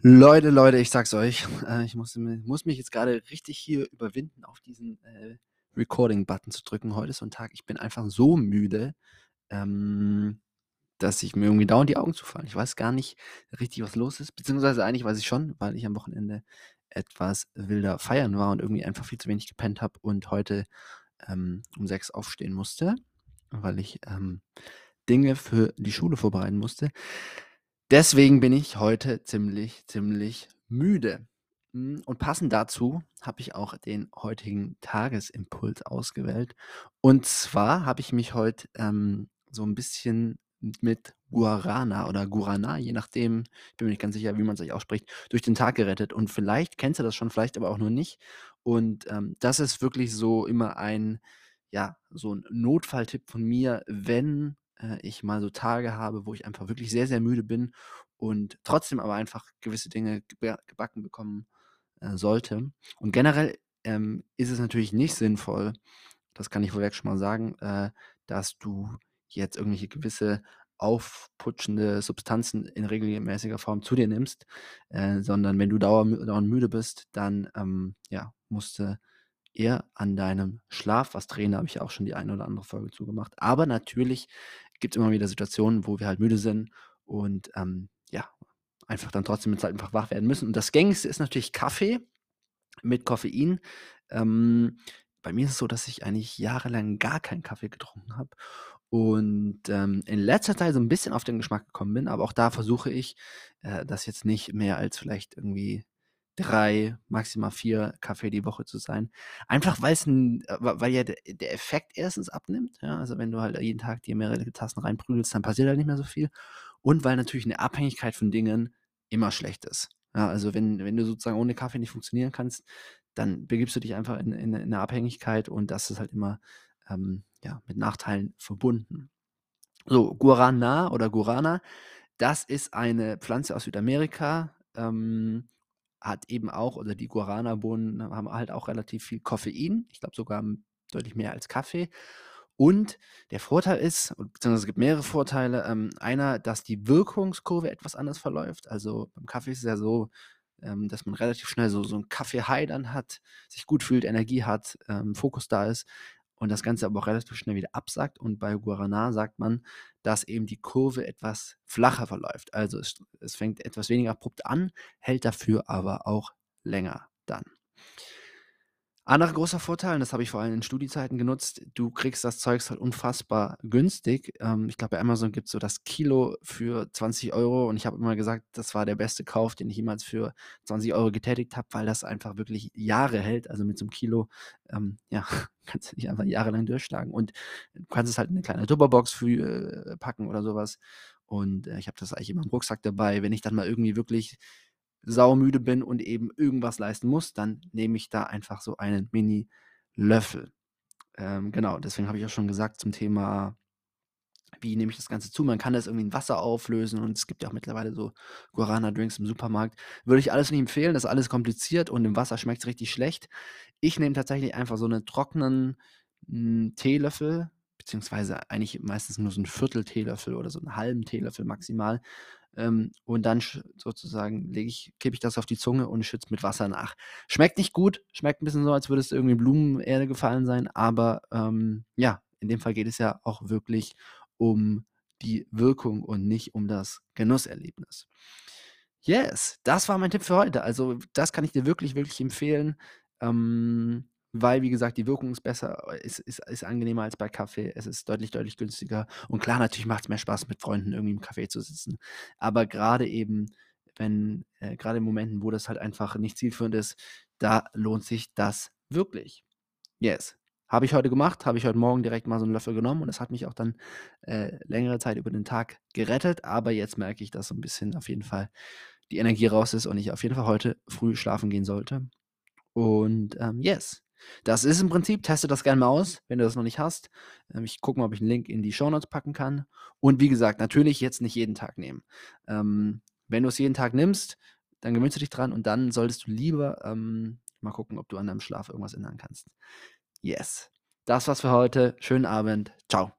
Leute, Leute, ich sag's euch, äh, ich muss, muss mich jetzt gerade richtig hier überwinden, auf diesen äh, Recording-Button zu drücken. Heute ist so ein Tag, ich bin einfach so müde, ähm, dass ich mir irgendwie dauernd die Augen zufallen. Ich weiß gar nicht richtig, was los ist, beziehungsweise eigentlich weiß ich schon, weil ich am Wochenende etwas wilder feiern war und irgendwie einfach viel zu wenig gepennt habe und heute ähm, um sechs aufstehen musste, weil ich ähm, Dinge für die Schule vorbereiten musste. Deswegen bin ich heute ziemlich, ziemlich müde. Hm, und passend dazu habe ich auch den heutigen Tagesimpuls ausgewählt. Und zwar habe ich mich heute ähm, so ein bisschen mit Guarana oder Guarana, je nachdem, ich bin mir nicht ganz sicher, wie man sich ausspricht, durch den Tag gerettet. Und vielleicht kennst du das schon, vielleicht aber auch noch nicht. Und ähm, das ist wirklich so immer ein, ja, so ein Notfalltipp von mir, wenn äh, ich mal so Tage habe, wo ich einfach wirklich sehr, sehr müde bin und trotzdem aber einfach gewisse Dinge gebacken bekommen äh, sollte. Und generell ähm, ist es natürlich nicht sinnvoll, das kann ich vorweg schon mal sagen, äh, dass du jetzt irgendwelche gewisse aufputschende Substanzen in regelmäßiger Form zu dir nimmst, äh, sondern wenn du dauernd müde bist, dann ähm, ja, musst du eher an deinem Schlaf was drehen. Habe ich auch schon die eine oder andere Folge zugemacht. Aber natürlich gibt es immer wieder Situationen, wo wir halt müde sind und ähm, ja, einfach dann trotzdem mit Zeit einfach wach werden müssen. Und das Gängigste ist natürlich Kaffee mit Koffein. Ähm, bei mir ist es so, dass ich eigentlich jahrelang gar keinen Kaffee getrunken habe und ähm, in letzter Zeit so ein bisschen auf den Geschmack gekommen bin, aber auch da versuche ich, äh, das jetzt nicht mehr als vielleicht irgendwie drei, maximal vier Kaffee die Woche zu sein. Einfach weil's 'n äh, weil ja der Effekt erstens abnimmt, ja. Also, wenn du halt jeden Tag dir mehrere Tassen reinprügelst, dann passiert halt nicht mehr so viel. Und weil natürlich eine Abhängigkeit von Dingen immer schlecht ist. Ja, also, wenn wenn du sozusagen ohne Kaffee nicht funktionieren kannst, dann begibst du dich einfach in in in 'ne Abhängigkeit und das ist halt immer, ähm, ja, mit Nachteilen verbunden. So, Guarana oder Guarana, das ist eine Pflanze aus Südamerika, ähm hat eben auch oder die Guarana-Bohnen haben halt auch relativ viel Koffein. Ich glaube sogar deutlich mehr als Kaffee. Und der Vorteil ist, beziehungsweise es gibt mehrere Vorteile. Ähm, einer, dass die Wirkungskurve etwas anders verläuft. Also beim Kaffee ist es ja so, ähm, dass man relativ schnell so, so ein Kaffee-High dann hat, sich gut fühlt, Energie hat, ähm, Fokus da ist und das Ganze aber auch relativ schnell wieder absackt. Und bei Guarana sagt man, dass eben die Kurve etwas flacher verläuft. Also es, es fängt etwas weniger abrupt an, hält dafür aber auch länger dann. Anderer großer Vorteil, und das habe ich vor allem in Studiezeiten genutzt, du kriegst das Zeugs halt unfassbar günstig. Ähm, ich glaube, bei Amazon gibt es so das Kilo für 20 Euro und ich habe immer gesagt, das war der beste Kauf, den ich jemals für 20 Euro getätigt habe, weil das einfach wirklich Jahre hält. Also mit so einem Kilo, ähm, ja, kannst du dich einfach jahrelang durchschlagen. Und du kannst es halt in eine kleine Tupperbox für, äh, packen oder sowas. Und äh, ich habe das eigentlich immer im Rucksack dabei. Wenn ich dann mal irgendwie wirklich saumüde bin und eben irgendwas leisten muss, dann nehme ich da einfach so einen Mini-Löffel. Ähm, genau, deswegen habe ich auch schon gesagt zum Thema, wie nehme ich das Ganze zu? Man kann das irgendwie in Wasser auflösen und es gibt ja auch mittlerweile so Guarana-Drinks im Supermarkt. Würde ich alles nicht empfehlen, das ist alles kompliziert und im Wasser schmeckt es richtig schlecht. Ich nehme tatsächlich einfach so einen trockenen hm, Teelöffel, beziehungsweise eigentlich meistens nur so ein Viertel Teelöffel oder so einen halben Teelöffel maximal ähm, und dann sozusagen lege ich kippe ich das auf die Zunge und schütze mit Wasser nach. Schmeckt nicht gut, schmeckt ein bisschen so, als würde es irgendwie Blumenerde gefallen sein, aber, ähm, ja, in dem Fall geht es ja auch wirklich um die Wirkung und nicht um das Genusserlebnis. Yes, das war mein Tipp für heute. Also, das kann ich dir wirklich, wirklich empfehlen. Ähm weil, wie gesagt, die Wirkung ist besser, ist ist ist angenehmer als bei Kaffee. Es ist deutlich, deutlich günstiger. Und klar, natürlich macht es mehr Spaß, mit Freunden irgendwie im Café zu sitzen. Aber gerade eben, wenn äh, grade in Momenten, wo das halt einfach nicht zielführend ist, da lohnt sich das wirklich. Yes. Habe ich heute gemacht, habe ich heute Morgen direkt mal so einen Löffel genommen und das hat mich auch dann, äh, längere Zeit über den Tag gerettet. Aber jetzt merke ich, dass so ein bisschen auf jeden Fall die Energie raus ist und ich auf jeden Fall heute früh schlafen gehen sollte. Und, ähm, yes. Das ist im Prinzip teste das gerne mal aus, wenn du das noch nicht hast. Ähm, ich gucke mal, ob ich einen Link in die Show Notes packen kann. Und wie gesagt, natürlich jetzt nicht jeden Tag nehmen. Ähm, wenn du es jeden Tag nimmst, dann gewöhnst du dich dran und dann solltest du lieber ähm, mal gucken, ob du an deinem Schlaf irgendwas ändern kannst. Yes. Das war's für heute. Schönen Abend. Ciao.